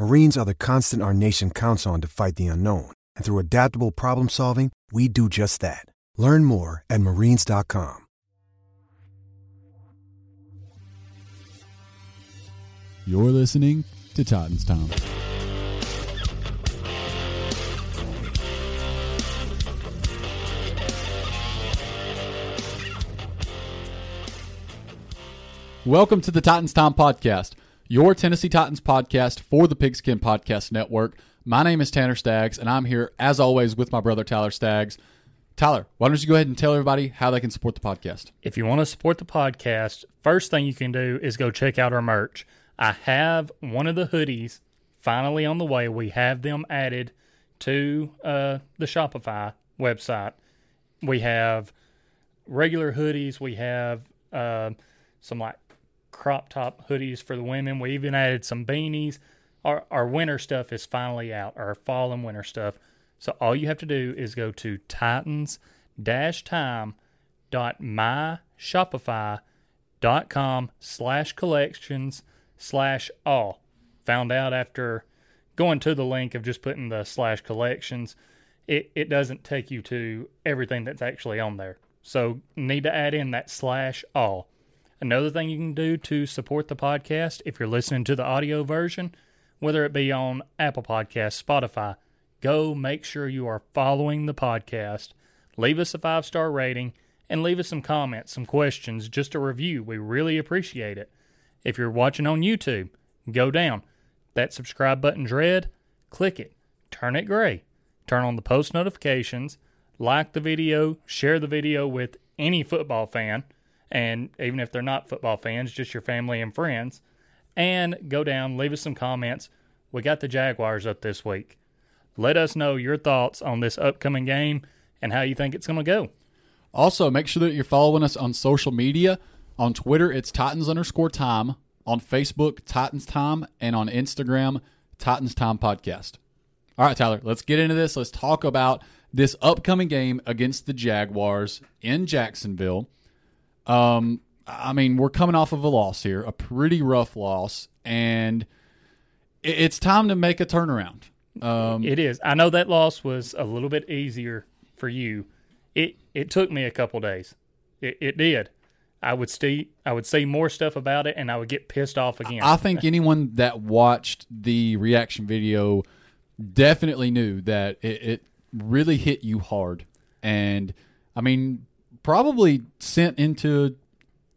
Marines are the constant our nation counts on to fight the unknown. And through adaptable problem solving, we do just that. Learn more at marines.com. You're listening to Titans Time. Welcome to the Titans Time Podcast, your Tennessee Titans podcast for the Pigskin Podcast Network. My name is Tanner Staggs, and I'm here, as always, with my brother Tyler Staggs. Tyler, why don't you go ahead and tell everybody how they can support the podcast? If you want to support the podcast, first thing you can do is go check out our merch. I have one of the hoodies finally on the way. We have them added to uh, the Shopify website. We have regular hoodies. We have uh, some like crop top hoodies for the women. We even added some beanies. Our, our winter stuff is finally out, our fall and winter stuff. So all you have to do is go to titans time.myshopify.com slash collections slash all. Found out after going to the link of just putting the slash collections, it, it doesn't take you to everything that's actually on there. So need to add in that slash all. Another thing you can do to support the podcast, if you're listening to the audio version, whether it be on Apple Podcasts, Spotify, go make sure you are following the podcast. Leave us a five star rating and leave us some comments, some questions, just a review. We really appreciate it. If you're watching on YouTube, go down. That subscribe button's red, click it, turn it gray, turn on the post notifications, like the video, share the video with any football fan and even if they're not football fans, just your family and friends. And go down, leave us some comments. We got the Jaguars up this week. Let us know your thoughts on this upcoming game and how you think it's going to go. Also, make sure that you're following us on social media. On Twitter, it's Titans underscore time. On Facebook, Titans Time. And on Instagram, Titans Time Podcast. All right, Tyler, let's get into this. Let's talk about this upcoming game against the Jaguars in Jacksonville. Um, I mean, we're coming off of a loss here, a pretty rough loss, and it's time to make a turnaround. Um, it is. I know that loss was a little bit easier for you. It it took me a couple days. It, it did. I would see I would say more stuff about it, and I would get pissed off again. I think anyone that watched the reaction video definitely knew that it, it really hit you hard, and I mean, probably sent into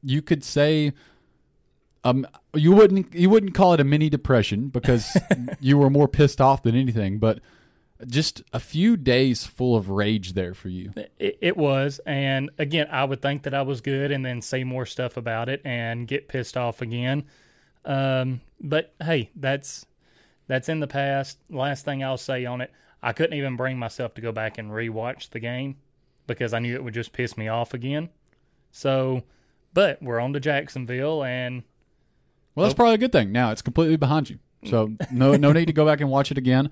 you could say um you wouldn't you wouldn't call it a mini depression because you were more pissed off than anything but just a few days full of rage there for you. It, it, was. And again i would think that i was good and then say more stuff about it and get pissed off again. Um, but hey that's that's in the past. Last thing i'll say on it i couldn't even bring myself to go back and rewatch the game because I knew it would just piss me off again. So, but we're on to Jacksonville, and well, that's probably a good thing. Now it's completely behind you, so no no need to go back and watch it again,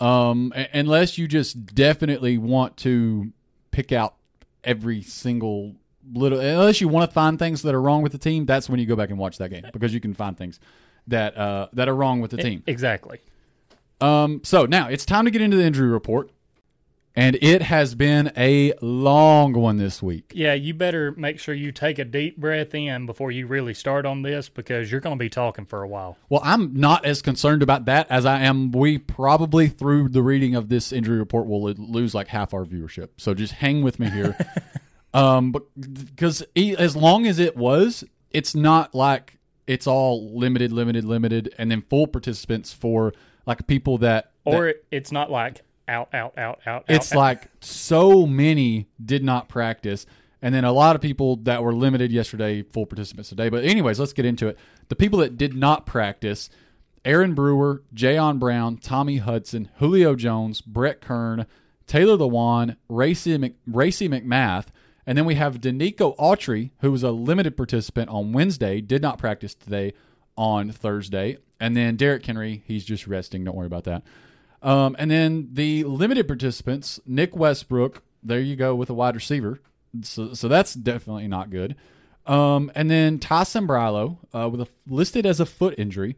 um, unless you just definitely want to pick out every single little. Unless you want to find things that are wrong with the team, that's when you go back and watch that game because you can find things that uh, that are wrong with the team. Exactly. Um, so now it's time to get into the injury report. And it has been a long one this week. Yeah, you better make sure you take a deep breath in before you really start on this because you're going to be talking for a while. Well, I'm not as concerned about that as I am. We probably, through the reading of this injury report, will lose like half our viewership. So just hang with me here. Um, but because as long as it was, it's not like it's all limited, limited, limited, and then full participants for like people that. Or that- it's not like out, out, out, out. it's out, out. like so many did not practice, and then a lot of people that were limited yesterday, full participants today. But anyways, let's get into it. The people that did not practice. Aaron Brewer, Jayon Brown, Tommy Hudson, Julio Jones, Brett Kern, Taylor Lewan, Racy, Mc, Racey McMath, and then we have Denico Autry, who was a limited participant on Wednesday, did not practice today on Thursday. And then Derrick Henry, he's just resting. Don't worry about that. Um, and then the limited participants, Nick Westbrook, there you go with a wide receiver. So, so that's definitely not good. Um, and then Ty Sambrailo uh, with a listed as a foot injury.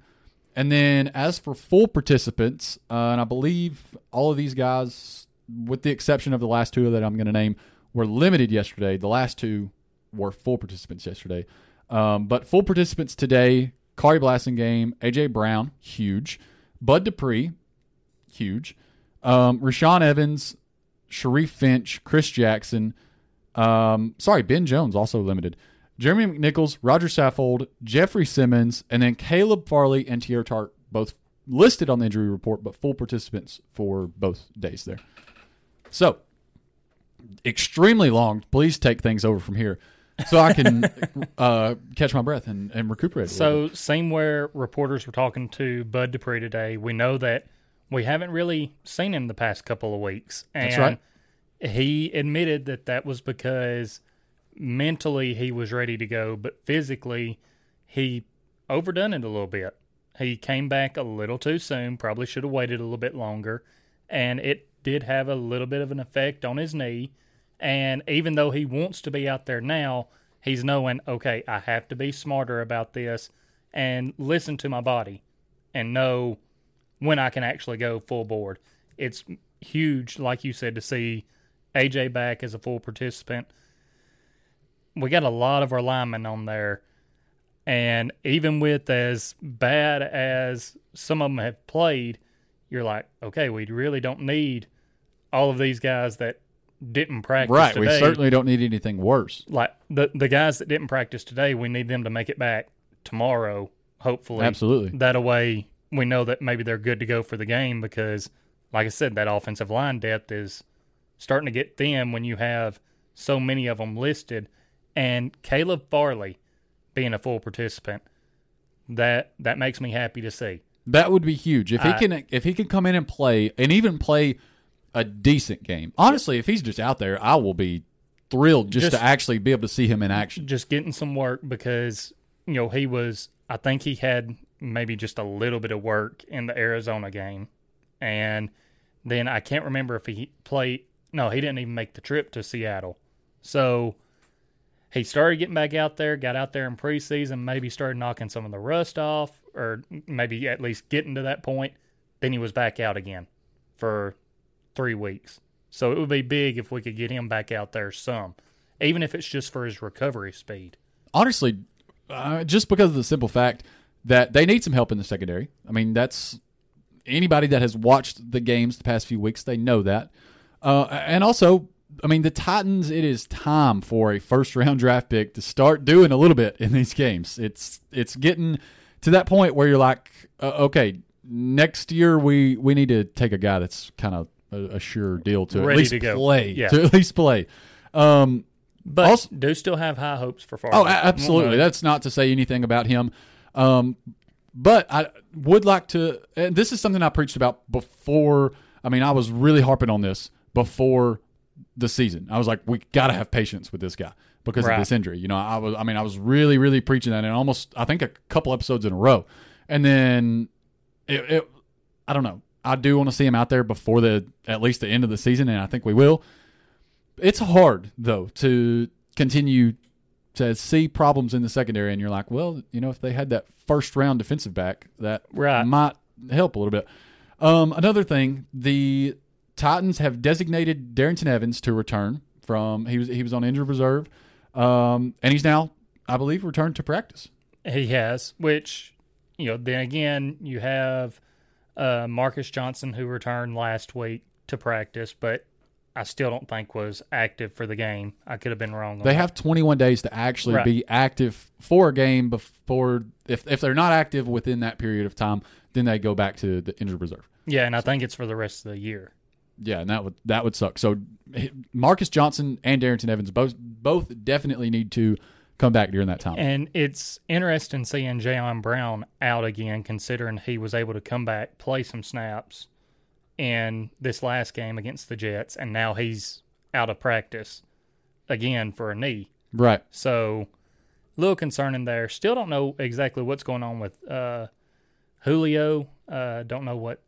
And then as for full participants, uh, and I believe all of these guys, with the exception of the last two that I'm going to name, were limited yesterday. The last two were full participants yesterday. Um, but full participants today, Khari Blasingame, AJ Brown, huge. Bud Dupree, huge. Um, Rashaan Evans, Sharif Finch, Chris Jackson. Um, sorry, Ben Jones also limited. Jeremy McNichols, Roger Saffold, Jeffrey Simmons, and then Caleb Farley and Teair Tart both listed on the injury report, but full participants for both days there. So, extremely long. Please take things over from here so I can uh, catch my breath and, and recuperate. So, same where reporters were talking to Bud Dupree today, we know that we haven't really seen him the past couple of weeks. And That's right. he admitted that that was because mentally he was ready to go, but physically he overdone it a little bit. He came back a little too soon, probably should have waited a little bit longer, and it did have a little bit of an effect on his knee. And even though he wants to be out there now, he's knowing, okay, I have to be smarter about this and listen to my body and know when I can actually go full board. It's huge, like you said, to see AJ back as a full participant. We got a lot of our linemen on there. And even with as bad as some of them have played, you're like, okay, we really don't need all of these guys that didn't practice right. today We certainly don't need anything worse. like the the guys that didn't practice today, we need them to make it back tomorrow, hopefully. Absolutely. That way we know that maybe they're good to go for the game because like I said, that offensive line depth is starting to get thin when you have so many of them listed and Caleb Farley being a full participant. That that makes me happy to see. That would be huge if he I- can if he can come in and play and even play a decent game. Honestly, if he's just out there, I will be thrilled just, Just- to actually be able to see him in action. just getting some work because you know he was I think he had maybe just a little bit of work in the Arizona game. And then I can't remember if he played no he didn't even make the trip to Seattle. So he started getting back out there got out there in preseason maybe started knocking some of the rust off or maybe at least getting to that point. Then he was back out again for three weeks. So it would be big if we could get him back out there some even if it's just for his recovery speed. Honestly, uh, just because of the simple fact that they need some help in the secondary. I mean, that's anybody that has watched the games the past few weeks, they know that. Uh, and also, I mean, the Titans. It is time for a first round draft pick to start doing a little bit in these games. It's it's getting to that point where you're like, uh, okay, next year we we need to take a guy that's kind of a, a sure deal to at least to go. play Yeah. to at least play. Um, But Also- do still have high hopes for Farley. Oh, absolutely. That's not to say anything about him. Um, but I would like to, and this is something I preached about before. I mean, I was really harping on this before the season. I was like, we got to have patience with this guy because Right. of this injury. You know, I was, I mean, I was really, really preaching that and almost, I think a couple episodes in a row. And then it, it I don't know. I do want to see him out there before the, at least the end of the season. And I think we will. It's hard though to continue to see problems in the secondary, and you're like, well, you know, if they had that first round defensive back, that Right. might help a little bit. Um, another thing, the Titans have designated Darrynton Evans to return from he was he was on injured reserve, um, and he's now, I believe, returned to practice. He has, which, you know, then again, you have uh, Marcus Johnson who returned last week to practice, but I still don't think was active for the game. I could have been wrong. On They that. have 21 days to actually Right. be active for a game before. If if they're not active within that period of time, then they go back to the injured reserve. yeah, and I think it's for the rest of the year. Yeah, and that would that would suck. So Marcus Johnson and Darrynton Evans both both definitely need to come back during that time. And it's interesting seeing Jalen Brown out again, considering he was able to come back, play some snaps in this last game against the Jets, and now he's out of practice again for a knee. right. So, a little concerning there. Still don't know exactly what's going on with uh, Julio. Uh, don't know what,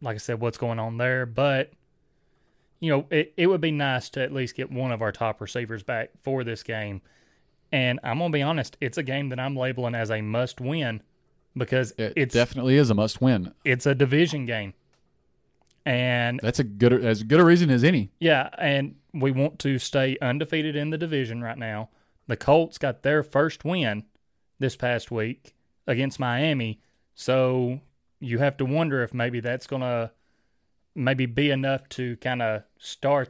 like I said, what's going on there. But, you know, it, it would be nice to at least get one of our top receivers back for this game. And I'm going to be honest, it's a game that I'm labeling as a must win because It it's definitely is a must win. it's a division game. And That's a good as good a reason as any. yeah, and we want to stay undefeated in the division right now. The Colts got their first win this past week against Miami, so you have to wonder if maybe that's going to maybe be enough to kind of start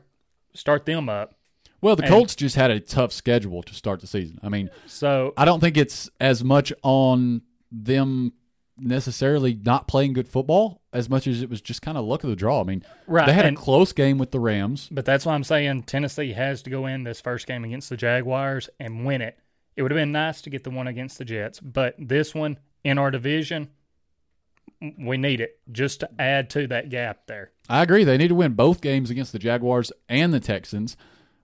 start them up. Well, the And- Colts just had a tough schedule to start the season. I mean, So I don't think it's as much on them necessarily not playing good football as much as it was just kind of luck of the draw. I mean, Right, they had and- a close game with the Rams. But that's why I'm saying Tennessee has to go in this first game against the Jaguars and win it. It would have been nice to get the one against the Jets, but this one in our division, we need it just to add to that gap there. I agree. They need to win both games against the Jaguars and the Texans.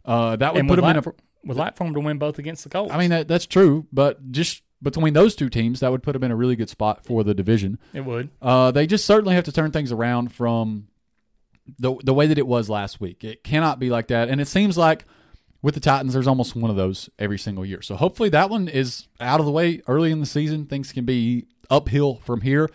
Uh, that would and put them in a. for, would like for them to win both against the Colts. I mean, that, that's true, but just between those two teams, that would put them in a really good spot for the division. it would. Uh, they just certainly have to turn things around from the the way that it was last week. It cannot be like that, and it seems like with the Titans, there's almost one of those every single year. So hopefully that one is out of the way early in the season. Things can be uphill from here,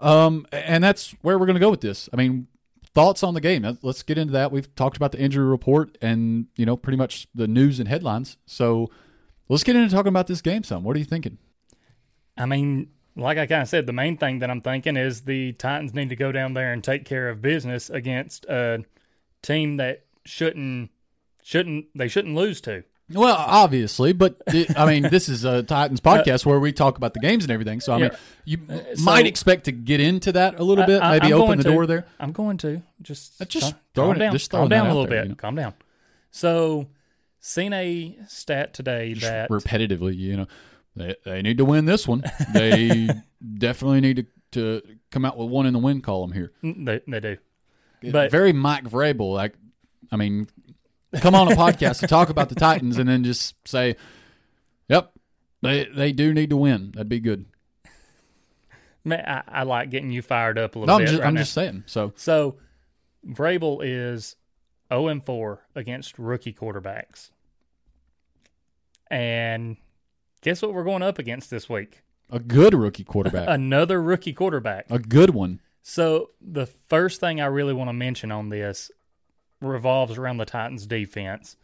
um, and that's where we're going to go with this. I mean, thoughts on the game? Let's- Let's get into that. We've talked about the injury report and you know pretty much the news and headlines. So let's get into talking about this game. Some. What are you thinking? I mean, like I kind of said, the main thing that I'm thinking is the Titans need to go down there and take care of business against a team that shouldn't shouldn't they shouldn't lose to. Well, obviously, but it, I mean, this is a Titans podcast where we talk about the games and everything. So I mean, you so- might expect to get into that a little bit, I- maybe I'm open the to. door there. I'm going to just Uh, just calm, throwing calm it- down, just calm down a little there, bit. you know. Calm down. So, seen a stat today that repetitively. You know, they, they need to win this one. They definitely need to, to come out with one in the win column here. Mm, they, they do. But- very Mike Vrabel. Like, I mean, come on a podcast to talk about the Titans and then just say, "Yep, they they do need to win." That'd be good. Man, I, I like getting you fired up a No, little I'm bit. just right I'm just saying. So So, Vrabel is 0 and 4 against rookie quarterbacks. And guess what we're going up against this week? a good rookie quarterback, Another rookie quarterback. a good one. So, the first thing I really want to mention on this revolves around the Titans defense.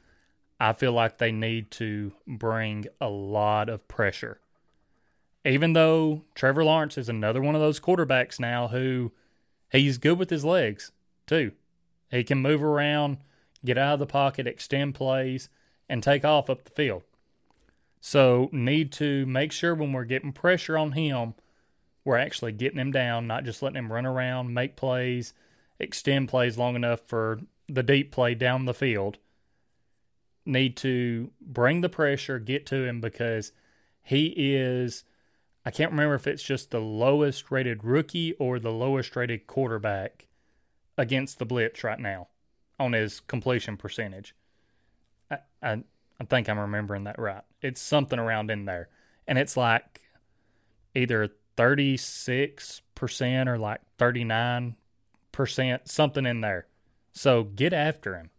I feel like they need to bring a lot of pressure. Even though Trevor Lawrence is another one of those quarterbacks now who he's good with his legs too. He can move around, get out of the pocket, extend plays, and take off up the field. So, need to make sure when we're getting pressure on him, we're actually getting him down, not just letting him run around, make plays, extend plays long enough for the deep play down the field. Need to bring the pressure, get to him because he is, I can't remember if it's just the lowest rated rookie or the lowest rated quarterback against the blitz right now on his completion percentage. I, I, I think I'm remembering that right. It's something around in there. And it's like either 36% or like 39%, something in there. So get after him.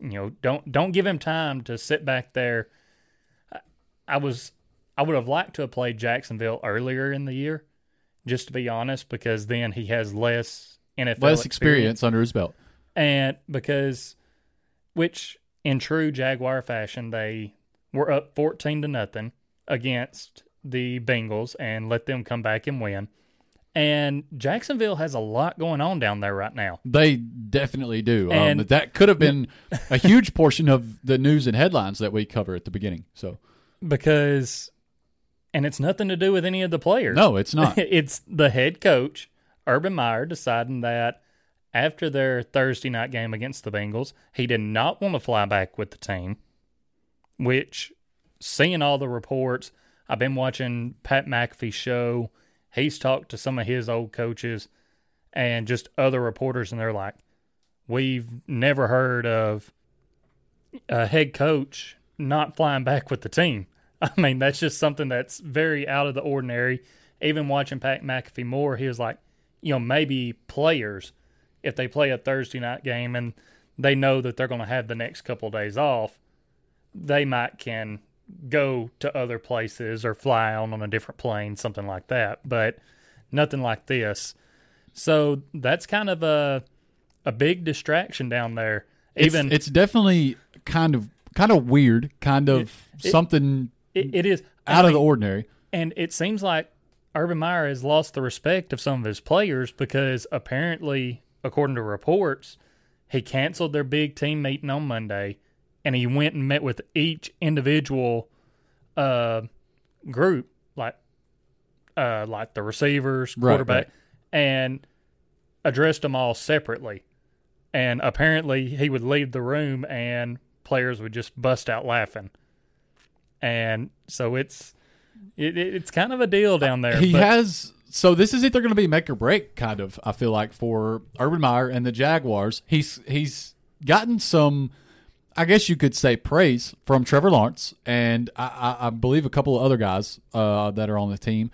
You know, don't don't give him time to sit back there. I, I was I would have liked to have played Jacksonville earlier in the year, just to be honest, because then he has less NFL Less experience under his belt. and because which in true jaguar fashion they were up 14 to nothing against the bengals and let them come back and win And Jacksonville has a lot going on down there right now. They definitely do. And- um, that could have been a huge portion of the news and headlines that we cover at the beginning. So because and it's nothing to do with any of the players. no, it's not. it's the head coach, Urban Meyer, deciding that after their Thursday night game against the Bengals, he did not want to fly back with the team. Which, seeing all the reports, I've been watching Pat McAfee's show. He's talked to some of his old coaches and just other reporters, and they're like, "We've never heard of a head coach not flying back with the team." I mean, that's just something that's very out of the ordinary. Even watching Pat McAfee more, he was like, you know, maybe players, if they play a Thursday night game and they know that they're going to have the next couple of days off, they might can go to other places or fly on on a different plane, something like that. But nothing like this. So that's kind of a a big distraction down there. Even it's, it's definitely kind of kind of weird, kind of it- something it, it is out I of the ordinary. And it seems like Urban Meyer has lost the respect of some of his players because apparently, according to reports, he canceled their big team meeting on Monday and he went and met with each individual uh, group, like uh, like the receivers, Right, quarterback, right. and addressed them all separately. And apparently, he would leave the room and players would just bust out laughing. And so it's it, it- it's kind of a deal down there. He but has so this is either going to be make or break, kind of. I feel like for Urban Meyer and the Jaguars, he's he's gotten some, I guess you could say, praise from Trevor Lawrence and I, I, I believe a couple of other guys uh, that are on the team.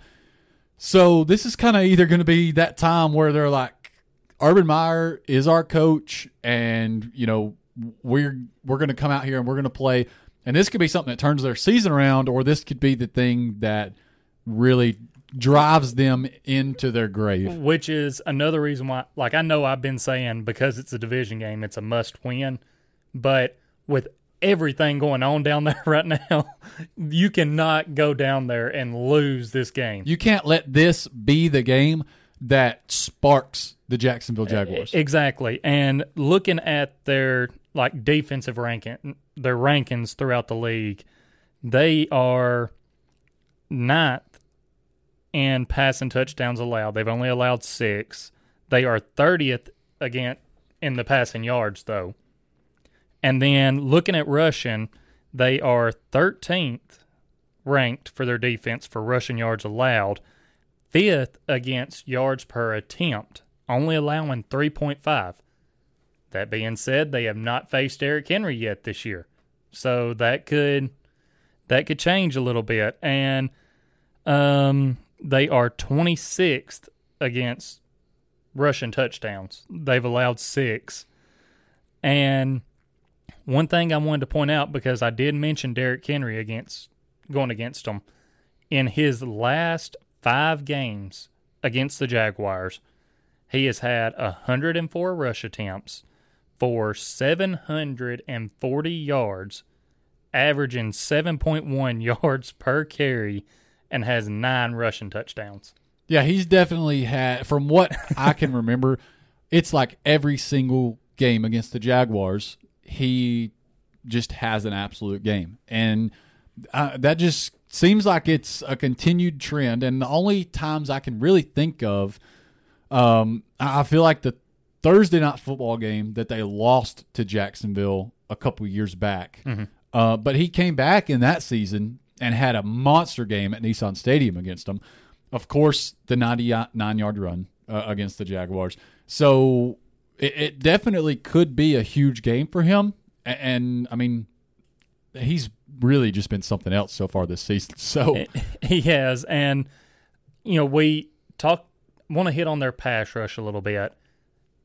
So this is kind of either going to be that time where they're like, Urban Meyer is our coach, and you know we're we're going to come out here and we're going to play, and this could be something that turns their season around, or this could be the thing that really drives them into their grave. which is another reason why like I know I've been saying because it's a division game, it's a must win. But with everything going on down there right now, you cannot go down there and lose this game. You can't let this be the game that sparks the Jacksonville Jaguars. Exactly. And looking at their like defensive ranking their rankings throughout the league, they are ninth in passing touchdowns allowed. They've only allowed six. They are thirtieth again in the passing yards though. And then looking at rushing, they are thirteenth ranked for their defense for rushing yards allowed, fifth against yards per attempt, only allowing 3.5. That being said, they have not faced Derrick Henry yet this year. So that could that could change a little bit. And um they are 26th against rushing touchdowns. They've allowed 6. And one thing I wanted to point out because I did mention Derrick Henry against going against them in his last 5 games against the Jaguars, he has had 104 rush attempts for 740 yards, averaging 7.1 yards per carry, and has nine rushing touchdowns. Yeah, he's definitely had, from what I can remember, it's like every single game against the Jaguars, he just has an absolute game. And uh, that just seems like it's a continued trend. And the only times I can really think of, um, I I feel like the Thursday night football game that they lost to Jacksonville a couple years back. Uh, but he came back in that season and had a monster game at Nissan Stadium against them. Of course, the 99 yard run uh, against the Jaguars. So it, it definitely could be a huge game for him. A- And, I mean, he's really just been something else so far this season. So He has, and you know we talk want to hit on their pass rush a little bit.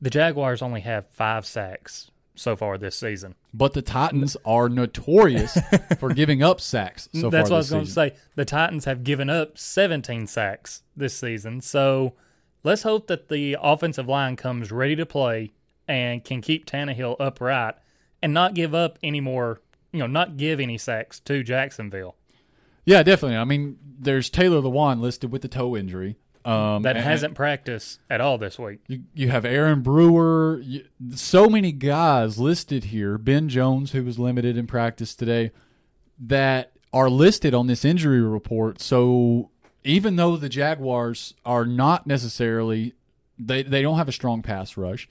The Jaguars only have five sacks so far this season. But the Titans are notorious for giving up sacks so That's what I was going to say. The Titans have given up 17 sacks this season. So let's hope that the offensive line comes ready to play and can keep Tannehill upright and not give up any more, you know, not give any sacks to Jacksonville. Yeah, definitely. I mean, there's Taylor Lewan listed with the toe injury. Um, that hasn't practiced at all this week. You, you have Aaron Brewer. You, so many guys listed here. Ben Jones, who was limited in practice today, that are listed on this injury report. So even though the Jaguars are not necessarily they they don't have a strong pass rush,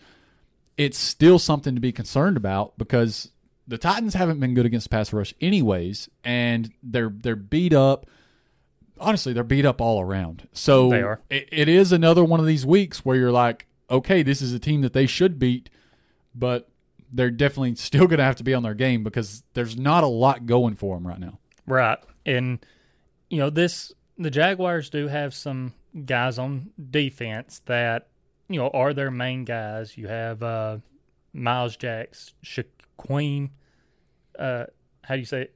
it's still something to be concerned about because the Titans haven't been good against pass rush anyways, and they're they're beat up. Honestly, they're beat up all around. So They are. It, it is another one of these weeks where you're like, okay, this is a team that they should beat, but they're definitely still going to have to be on their game because there's not a lot going for them right now. Right. And you know, this the Jaguars do have some guys on defense that, you know, are their main guys. You have uh Myles Jacks, Shaquem, uh how do you say it?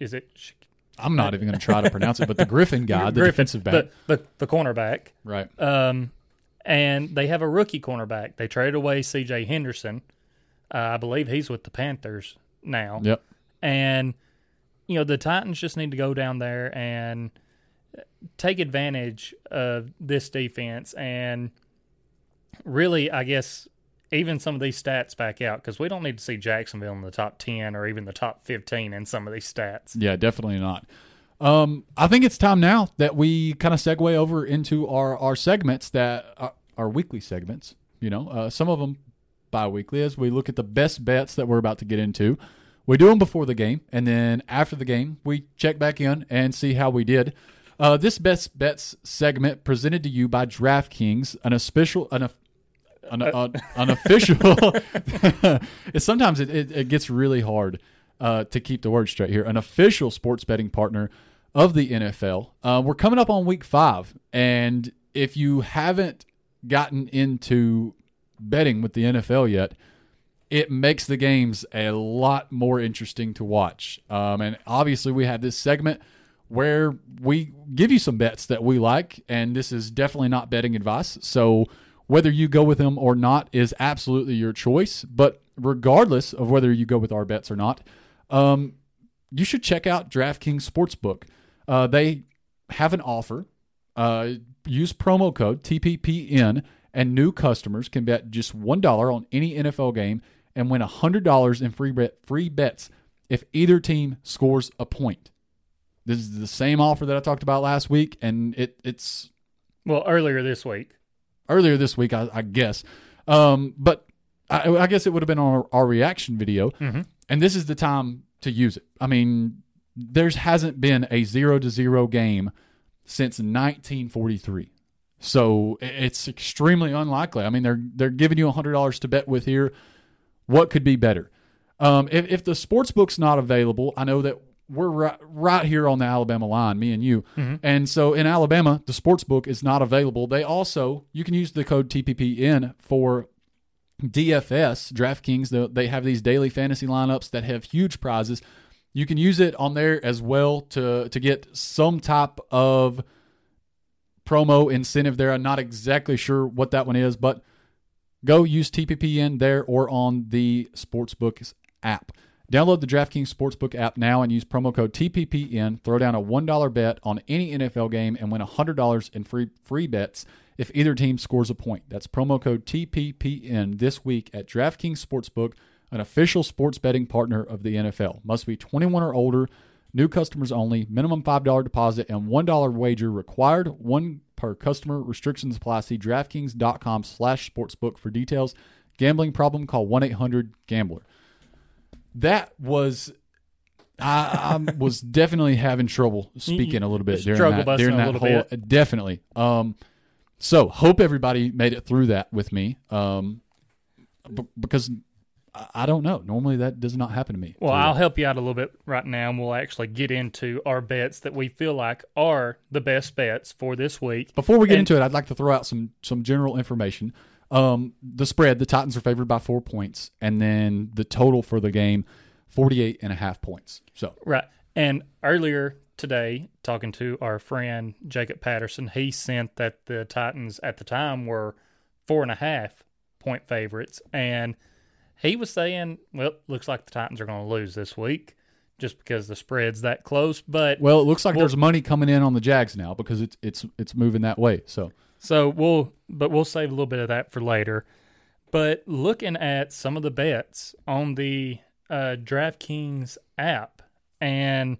Is it Sha- I'm not even going to try to pronounce it, but the Griffin guy, the Griffin, defensive back, The, the the cornerback. right? Um and they have a rookie cornerback. They traded away CJ Henderson. Uh, I believe he's with the Panthers now. Yep. And you know, the Titans just need to go down there and take advantage of this defense and really, I guess, even some of these stats back out because we don't need to see Jacksonville in the top 10 or even the top 15 in some of these stats. Yeah, definitely not. Um, I think it's time now that we kind of segue over into our our segments that are, our weekly segments. You know, uh, some of them bi-weekly as we look at the best bets that we're about to get into. We do them before the game, and then after the game, we check back in and see how we did. Uh, this best bets segment presented to you by DraftKings, an official, an, an, uh, an official. it's sometimes it, it, it gets really hard uh, to keep the word straight here. An official sports betting partner of the NFL. Uh, we're coming up on week five, and if you haven't gotten into betting with the NFL yet, it makes the games a lot more interesting to watch. Um, and obviously, we have this segment where we give you some bets that we like, and this is definitely not betting advice. So, whether you go with them or not is absolutely your choice. But regardless of whether you go with our bets or not, um, you should check out DraftKings Sportsbook. Uh, they have an offer. Uh, use promo code TPPN, and new customers can bet just $1 on any NFL game and win $100 in free, bet, free bets if either team scores a point. This is the same offer that I talked about last week, and it, it's Well, earlier this week. Earlier this week, I, I guess. Um, but I, I guess it would have been our, our reaction video, and this is the time to use it. I mean, there's hasn't been a zero to zero game since 1943, so it's extremely unlikely. I mean, they're they're giving you hundred dollars to bet with here. What could be better? Um, if, if the sports book's not available, I know that we're right, right here on the Alabama line, me and you. Mm-hmm. And so in Alabama, the sports book is not available. They also, you can use the code TPPN for DFS, DraftKings. They- They have these daily fantasy lineups that have huge prizes. You can use it on there as well to, to get some type of promo incentive there. I'm not exactly sure what that one is, but go use TPPN there or on the Sportsbook app. Download the DraftKings Sportsbook app now and use promo code TPPN. Throw down a $1 bet on any NFL game and win $100 in free free bets if either team scores a point. That's promo code TPPN this week at DraftKings Sportsbook, an official sports betting partner of the NFL. Must be 21 or older. New customers only. Minimum $5 deposit and $1 wager required. One per customer. Restrictions apply. See DraftKings.com slash sportsbook for details. Gambling problem? Call 1-800-GAMBLER. That was... I, I was definitely having trouble speaking a little bit during that, during that whole bit. definitely. Um, so hope everybody made it through that with me. Um, b- because I, I don't know. Normally that does not happen to me. Well, I'll help you out a little bit right now, and we'll actually get into our bets that we feel like are the best bets for this week. Before we get And- into it, I'd like to throw out some some general information. Um, the spread, the Titans are favored by four points, and then the total for the game, 48 and a half points. So Right. And earlier today, talking to our friend Jacob Patterson, he sent that the Titans at the time were four and a half point favorites. And he was saying, well, looks like the Titans are going to lose this week just because the spread's that close. But well, it looks like Well- there's money coming in on the Jags now because it's it's it's moving that way. So So we'll, but we'll save a little bit of that for later. But looking at some of the bets on the uh, DraftKings app, and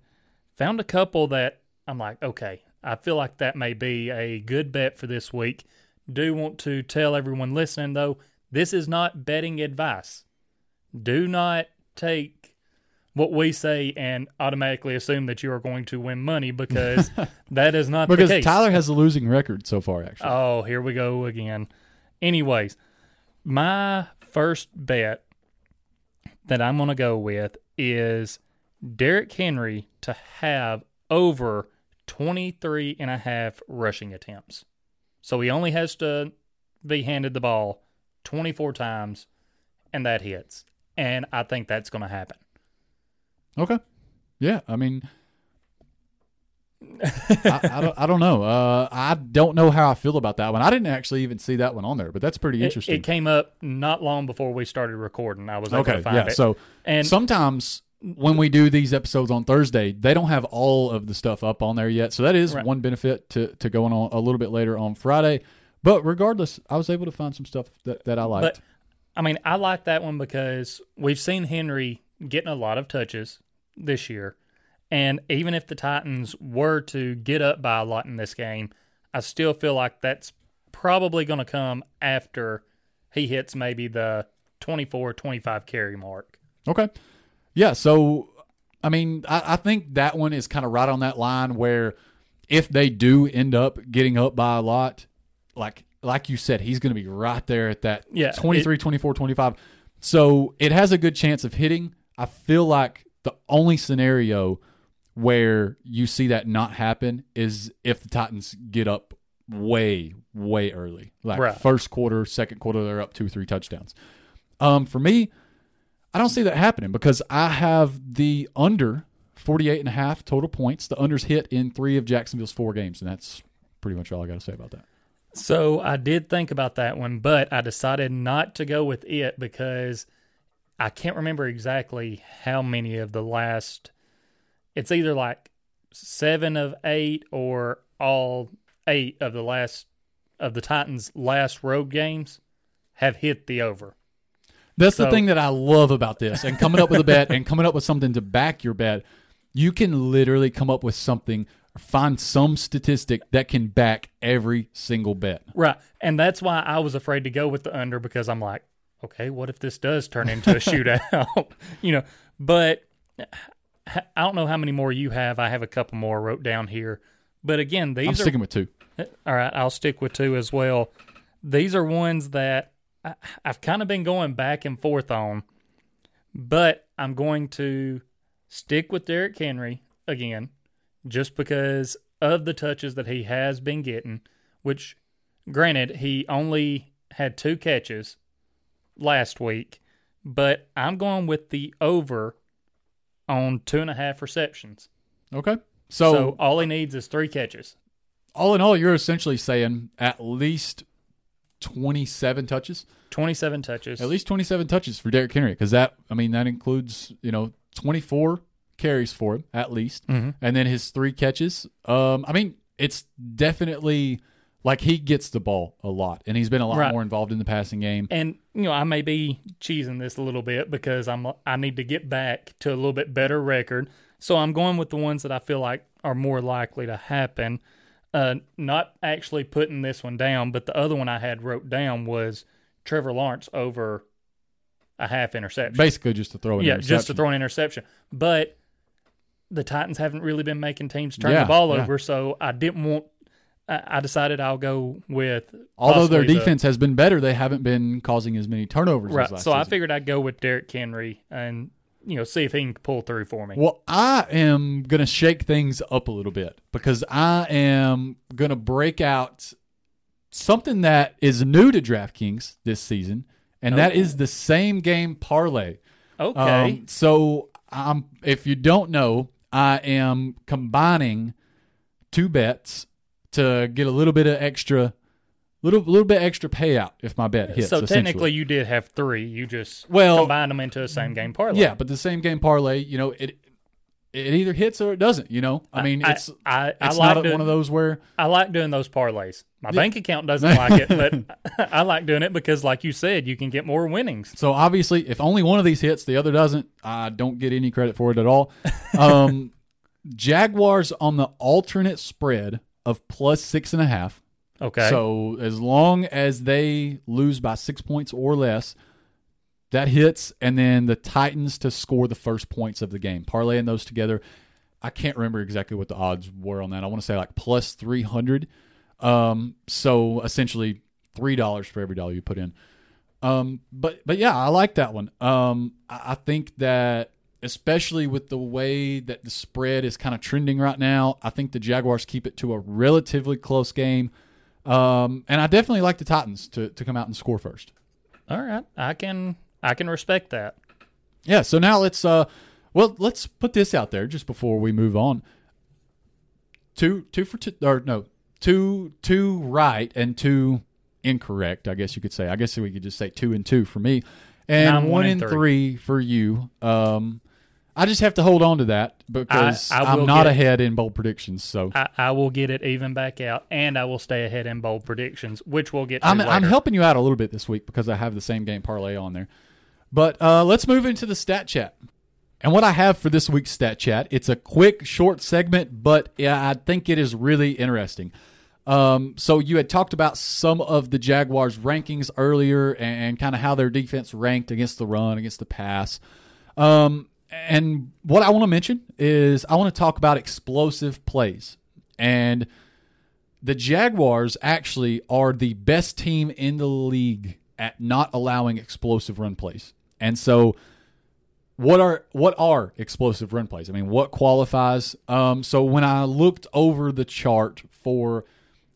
found a couple that I'm like, okay, I feel like that may be a good bet for this week. Do want to tell everyone listening though, this is not betting advice. Do not take what we say and automatically assume that you are going to win money because that is not Because the case. Because Tyler has a losing record so far, actually. Oh, here we go again. Anyways, my first bet that I'm going to go with is Derrick Henry to have over 23 and a half rushing attempts. So he only has to be handed the ball 24 times and that hits. And I think that's going to happen. Okay. Yeah, I mean, I, I don't. I don't know. Uh, I don't know how I feel about that one. I didn't actually even see that one on there, but that's pretty It, interesting. it came up not long before we started recording. I was able okay. to find Yeah. it. So and sometimes when we do these episodes on Thursday, they don't have all of the stuff up on there yet. So that is Right. one benefit to to going on a little bit later on Friday. But regardless, I was able to find some stuff that, that I liked. But I mean, I like that one because we've seen Henry getting a lot of touches this year. And even if the Titans were to get up by a lot in this game, I still feel like that's probably going to come after he hits maybe the 24, 25 carry mark. Okay. Yeah. So, I mean, I, I think that one is kind of right on that line where if they do end up getting up by a lot, like like you said, he's going to be right there at that Yeah, 23, 24, 25. So it has a good chance of hitting. I feel like the only scenario where you see that not happen is if the Titans get up way, way early. Like Right. first quarter, second quarter, they're up two, three touchdowns. Um, for me, I don't see that happening because I have the under 48 and a half total points. The unders hit in three of Jacksonville's four games, and that's pretty much all I got to say about that. So I did think about that one, but I decided not to go with it because I can't remember exactly how many of the last. It's either like seven of eight or all eight of the last of the Titans' last road games have hit the over. That's the thing that I love about this, and coming up with a bet and coming up with something to back your bet. You can literally come up with something, or find some statistic that can back every single bet. Right. And that's why I was afraid to go with the under because I'm like, okay, what if this does turn into a shootout? you know, but I don't know how many more you have. I have a couple more wrote down here. But again, these I'm are sticking with two. Uh, all right. I'll stick with two as well. These are ones that I, I've kind of been going back and forth on, but I'm going to stick with Derrick Henry again, just because of the touches that he has been getting. Which, granted, he only had two catches last week, but I'm going with the over on two and a half receptions. Okay. So, so all he needs is three catches. all in all, you're essentially saying at least 27 touches. 27 touches. At least 27 touches for Derrick Henry because that, I mean, that includes, you know, 24 carries for him at least. Mhm. And then his three catches. Um, I mean, it's definitely like he gets the ball a lot and he's been a lot Right. more involved in the passing game. and you know I may be cheesing this a little bit because I'm I need to get back to a little bit better record. So I'm going with the ones that I feel like are more likely to happen. Uh, not actually putting this one down, but the other one I had wrote down was Trevor Lawrence over a half interception. Basically, just to throw an yeah, just to throw an interception. But the Titans haven't really been making teams turn Yeah, the ball yeah. over, so I didn't want. I I decided I'll go with Although their possibly the- defense has been better, they haven't been causing as many turnovers. as Right. So I figured I'd go with Derrick Henry and you know see if he can pull through for me. Well, I am going to shake things up a little bit because I am going to break out something that is new to DraftKings this season, and that Oh. is the same game parlay. Okay. Um, so, um, if you don't know, I am combining two bets to get a little bit of extra, little little bit extra payout if my bet hits. so technically, you did have three. You just Well- combined them into a same game parlay. Yeah, but the same game parlay, you know, it it either hits or it doesn't. You know, I mean, I- it's I- I it's like not doing- one of those where I like doing those parlays. My bank account doesn't like it, but I like doing it because, like you said, you can get more winnings. So obviously, if only one of these hits, the other doesn't, I don't get any credit for it at all. Um, Jaguars on the alternate spread of plus six and a half. Okay. So as long as they lose by six points or less, that hits, and then the Titans to score the first points of the game. Parlaying those together, I can't remember exactly what the odds were on that. I want to say like plus three hundred. Um, so essentially three dollars for every dollar you put in. Um, but but yeah, I like that one. Um, I, I think that especially with the way that the spread is kind of trending right now, I think the Jaguars keep it to a relatively close game. Um, and I definitely like the Titans to, to come out and score first. All right, I can I can respect that. Yeah, so now let's uh well let's put this out there just before we move on. Two two for two or no, two two right and two incorrect, I guess you could say. I guess we could just say two and two for me. And I'm one, one and and three. for you. Um I just have to hold on to that because I am not ahead in bold predictions. So I, I will get it even back out, and I will stay ahead in bold predictions, which we'll get to I'm. I'm helping you out a little bit this week because I have the same game parlay on there. But uh, let's move into the stat chat. And what I have for this week's stat chat, it's a quick, short segment, but yeah, I think it is really interesting. Um, so you had talked about some of the Jaguars' rankings earlier and, and kind of how their defense ranked against the run, against the pass. Um, and what I want to mention is I want to talk about explosive plays. And the Jaguars actually are the best team in the league at not allowing explosive run plays. And so what are what are explosive run plays? I mean, what qualifies? Um, so when I looked over the chart for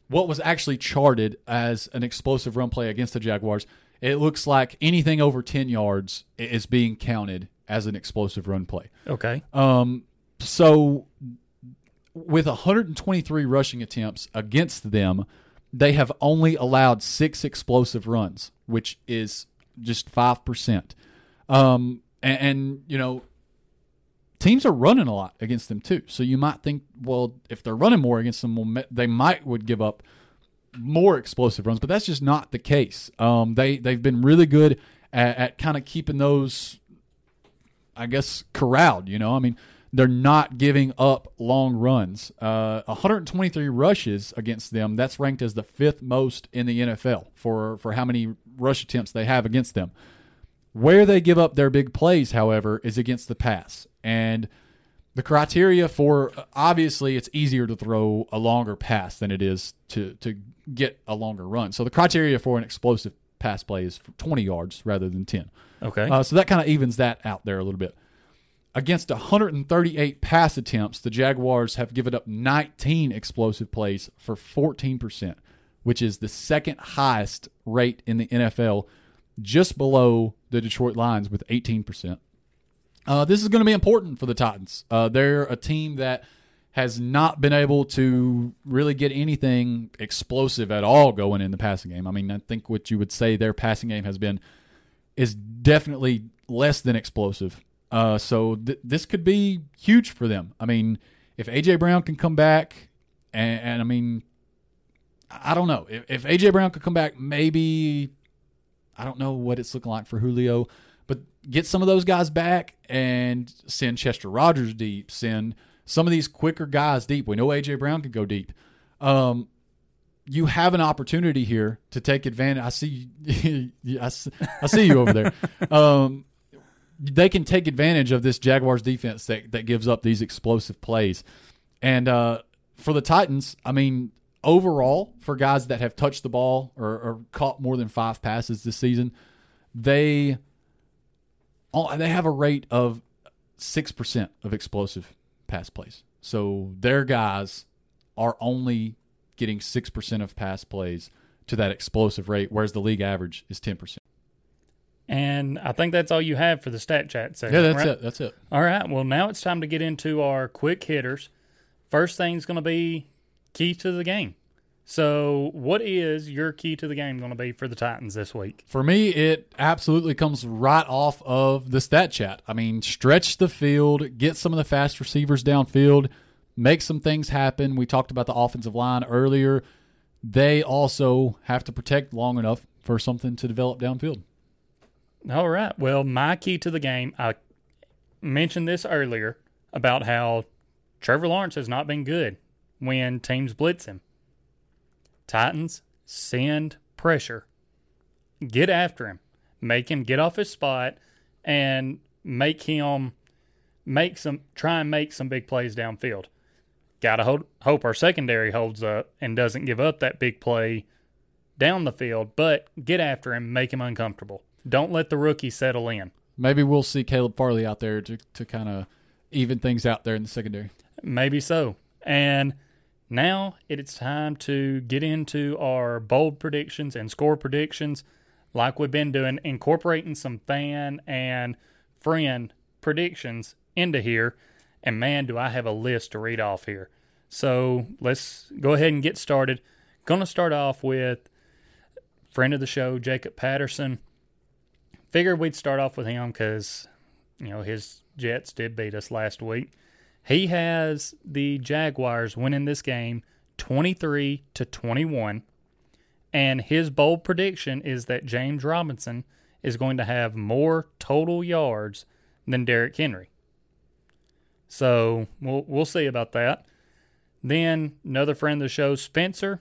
what was actually charted as an explosive run play against the Jaguars, it looks like anything over 10 yards is being counted as an explosive run play. okay. Um, so with 123 rushing attempts against them, they have only allowed six explosive runs, which is just five percent. Um, and, and you know, teams are running a lot against them too. So you might think, well, if they're running more against them, well, they might would give up more explosive runs, but that's just not the case. Um, they they've been really good at, at kind of keeping those I guess corralled. You know, I mean, they're not giving up long runs. Uh, 123 rushes against them. That's ranked as the fifth most in the NFL for for how many rush attempts they have against them. Where they give up their big plays, however, is against the pass. And the criteria for obviously it's easier to throw a longer pass than it is to to get a longer run. So the criteria for an explosive pass play is 20 yards rather than 10. Okay. Uh, so that kind of evens that out there a little bit. Against 138 pass attempts, the Jaguars have given up 19 explosive plays for 14%, which is the second highest rate in the NFL, just below the Detroit Lions with 18%. Uh, this is going to be important for the Titans. Uh, they're a team that has not been able to really get anything explosive at all going in the passing game. I mean, I think what you would say their passing game has been is definitely less than explosive. Uh, so th- this could be huge for them. I mean, if AJ Brown can come back, and, and I mean, I don't know if, if AJ Brown could come back, maybe I don't know what it's looking like for Julio, but get some of those guys back and send Chester Rogers deep, send some of these quicker guys deep. We know AJ Brown could go deep. Um, you have an opportunity here to take advantage. I see, I see, I see you over there. Um, they can take advantage of this Jaguars defense that, that gives up these explosive plays. And uh, for the Titans, I mean, overall, for guys that have touched the ball or, or caught more than five passes this season, they oh, they have a rate of six percent of explosive pass plays. So their guys are only getting six percent of pass plays to that explosive rate, whereas the league average is ten percent. and I think that's all you have for the stat chat segment. Yeah, that's right? it. That's it. All right. Well, now it's time to get into our quick hitters. First thing's going to be key to the game. So, what is your key to the game going to be for the Titans this week? For me, it absolutely comes right off of the stat chat. I mean, stretch the field, get some of the fast receivers downfield, make some things happen. We talked about the offensive line earlier. They also have to protect long enough for something to develop downfield. All right. Well, my key to the game, I mentioned this earlier about how Trevor Lawrence has not been good when teams blitz him. Titans send pressure. Get after him. Make him get off his spot and make him make some try and make some big plays downfield. Gotta hold, hope our secondary holds up and doesn't give up that big play down the field, but get after him, make him uncomfortable. Don't let the rookie settle in. Maybe we'll see Caleb Farley out there to, to kind of even things out there in the secondary. Maybe so. And now it's time to get into our bold predictions and score predictions like we've been doing, incorporating some fan and friend predictions into here. And man, do I have a list to read off here. So let's go ahead and get started. Going to start off with friend of the show, Jacob Patterson. Figured we'd start off with him because, you know, his Jets did beat us last week. He has the Jaguars winning this game 23 to 21. And his bold prediction is that James Robinson is going to have more total yards than Derrick Henry. So we'll we'll see about that. Then another friend of the show, Spencer,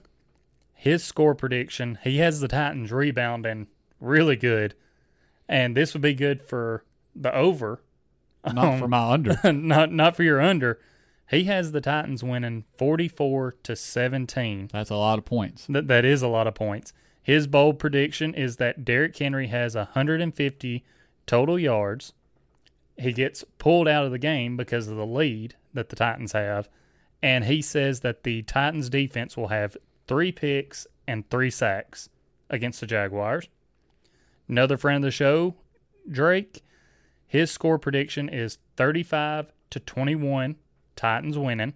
his score prediction, he has the Titans rebounding really good. And this would be good for the over not for my under. not not for your under. He has the Titans winning 44 to 17. That's a lot of points. That that is a lot of points. His bold prediction is that Derrick Henry has 150 total yards. He gets pulled out of the game because of the lead that the Titans have, and he says that the Titans defense will have 3 picks and 3 sacks against the Jaguars. Another friend of the show, Drake, his score prediction is 35 to 21, Titans winning.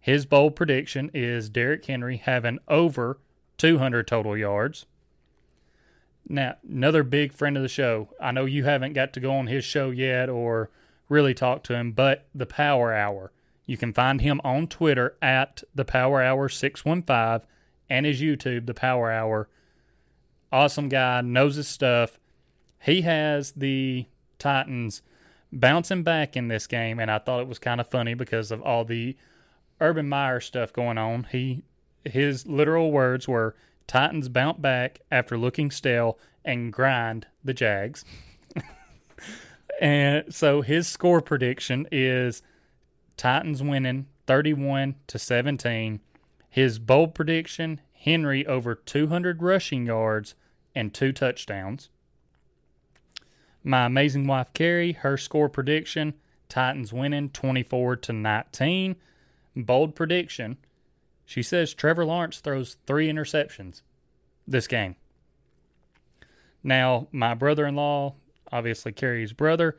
His bold prediction is Derrick Henry having over 200 total yards. Now, another big friend of the show. I know you haven't got to go on his show yet or really talk to him, but the Power Hour. You can find him on Twitter at the Power Hour 615 and his YouTube, the Power Hour. Awesome guy, knows his stuff. He has the Titans bouncing back in this game, and I thought it was kind of funny because of all the Urban Meyer stuff going on. He his literal words were Titans bounce back after looking stale and grind the Jags. and so his score prediction is Titans winning 31 to 17. His bold prediction, Henry over 200 rushing yards and two touchdowns. My amazing wife Carrie, her score prediction: Titans winning 24 to 19. Bold prediction. She says Trevor Lawrence throws three interceptions this game. Now, my brother-in-law, obviously Carrie's brother,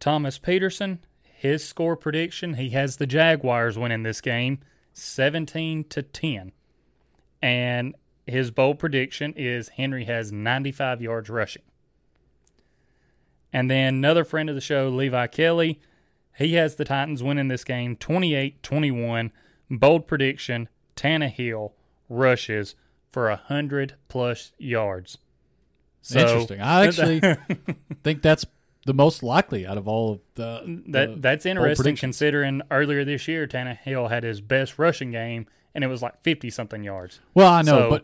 Thomas Peterson, his score prediction, he has the Jaguars winning this game 17 to 10. And his bold prediction is Henry has 95 yards rushing. And then another friend of the show, Levi Kelly, he has the Titans winning this game 28 21. Bold prediction Tannehill rushes for 100 plus yards. So, Interesting. I actually think that's the most likely out of all of the. the That's interesting considering earlier this year, Tannehill had his best rushing game and it was like 50 something yards. Well, I know, so,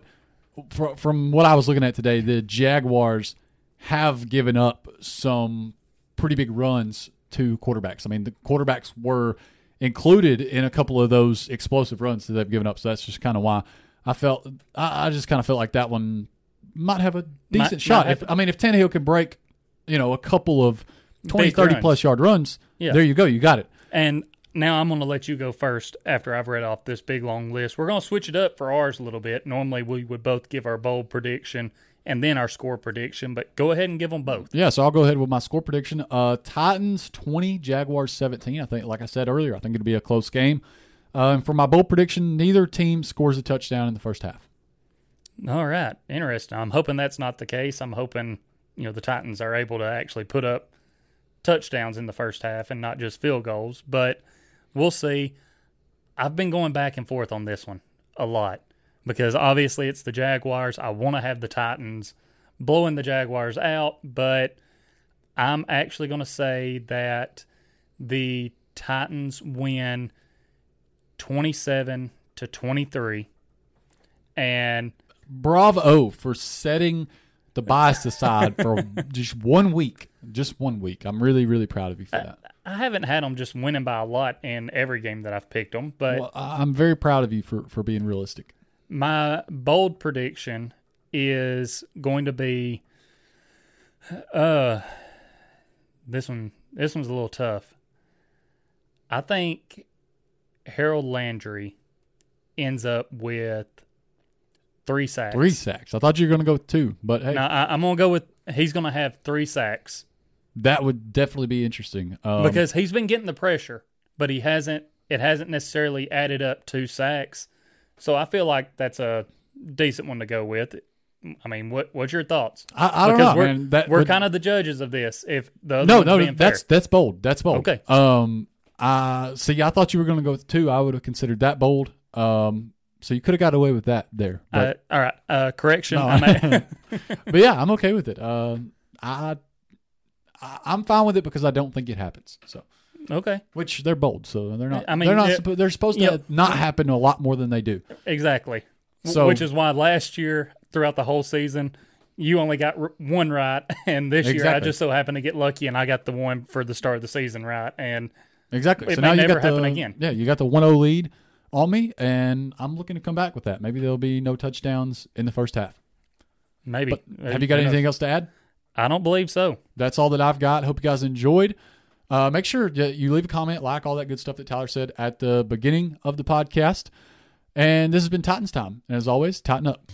but from what I was looking at today, the Jaguars have given up some pretty big runs to quarterbacks. I mean, the quarterbacks were included in a couple of those explosive runs that they've given up. So that's just kind of why I felt I, I just kind of felt like that one might have a decent might, shot. Might if, I mean, if Tannehill can break, you know, a couple of 20, 30 runs. plus yard runs, yeah. there you go. You got it. And now I'm going to let you go first after I've read off this big long list. We're going to switch it up for ours a little bit. Normally, we would both give our bold prediction and then our score prediction. But go ahead and give them both. Yeah, so I'll go ahead with my score prediction. Uh, Titans 20, Jaguars 17. I think, like I said earlier, I think it'll be a close game. Uh, and for my bold prediction, neither team scores a touchdown in the first half. All right, interesting. I'm hoping that's not the case. I'm hoping you know the Titans are able to actually put up touchdowns in the first half and not just field goals. But we'll see. I've been going back and forth on this one a lot because obviously it's the Jaguars. I want to have the Titans blowing the Jaguars out, but I'm actually going to say that the Titans win 27 to 23 and Bravo for setting the bias aside for just one week. Just one week. I'm really, really proud of you for that. I haven't had them just winning by a lot in every game that I've picked them, but Well, I- I'm very proud of you for, for being realistic. My bold prediction is going to be uh this one this one's a little tough. I think Harold Landry ends up with three sacks. Three sacks. I thought you were going to go with two, but hey, Now I, I'm gonna go with he's gonna have three sacks that would definitely be interesting. Um, because he's been getting the pressure, but he hasn't. It hasn't necessarily added up two sacks, so I feel like that's a decent one to go with. I mean, what what's your thoughts? I, I don't because know, we're man. That, we're but- kind of the judges of this. If the other no, no, that's fair. that's bold. That's bold. Okay. Um. Uh. See, I thought you were going to go with two. I would have considered that bold. Um. So you could have got away with that there. But, Uh, all right, uh, correction. No. I'm at, but yeah, I'm okay with it. Um. I, I. I'm fine with it because I don't think it happens. So. Okay, Which they're bold, so they're not. I mean, they're not. it- they're supposed to know- not happen a lot more than they do. exactly. So- which is why last year, throughout the whole season, you only got r- one right, and this year I just so happened to get lucky, and I got the one for the start of the season right. And Exactly. It so may now you never got the, happen again. Yeah, you got the 1-0 lead on me, and I'm looking to come back with that. Maybe there'll be no touchdowns in the first half. maybe But have you got anything else to add? I don't believe so. That's all that I've got. Hope you guys enjoyed. Uh, make sure that you leave a comment, like all that good stuff that Tyler said at the beginning of the podcast. And this has been Titans time. And as always, tighten up.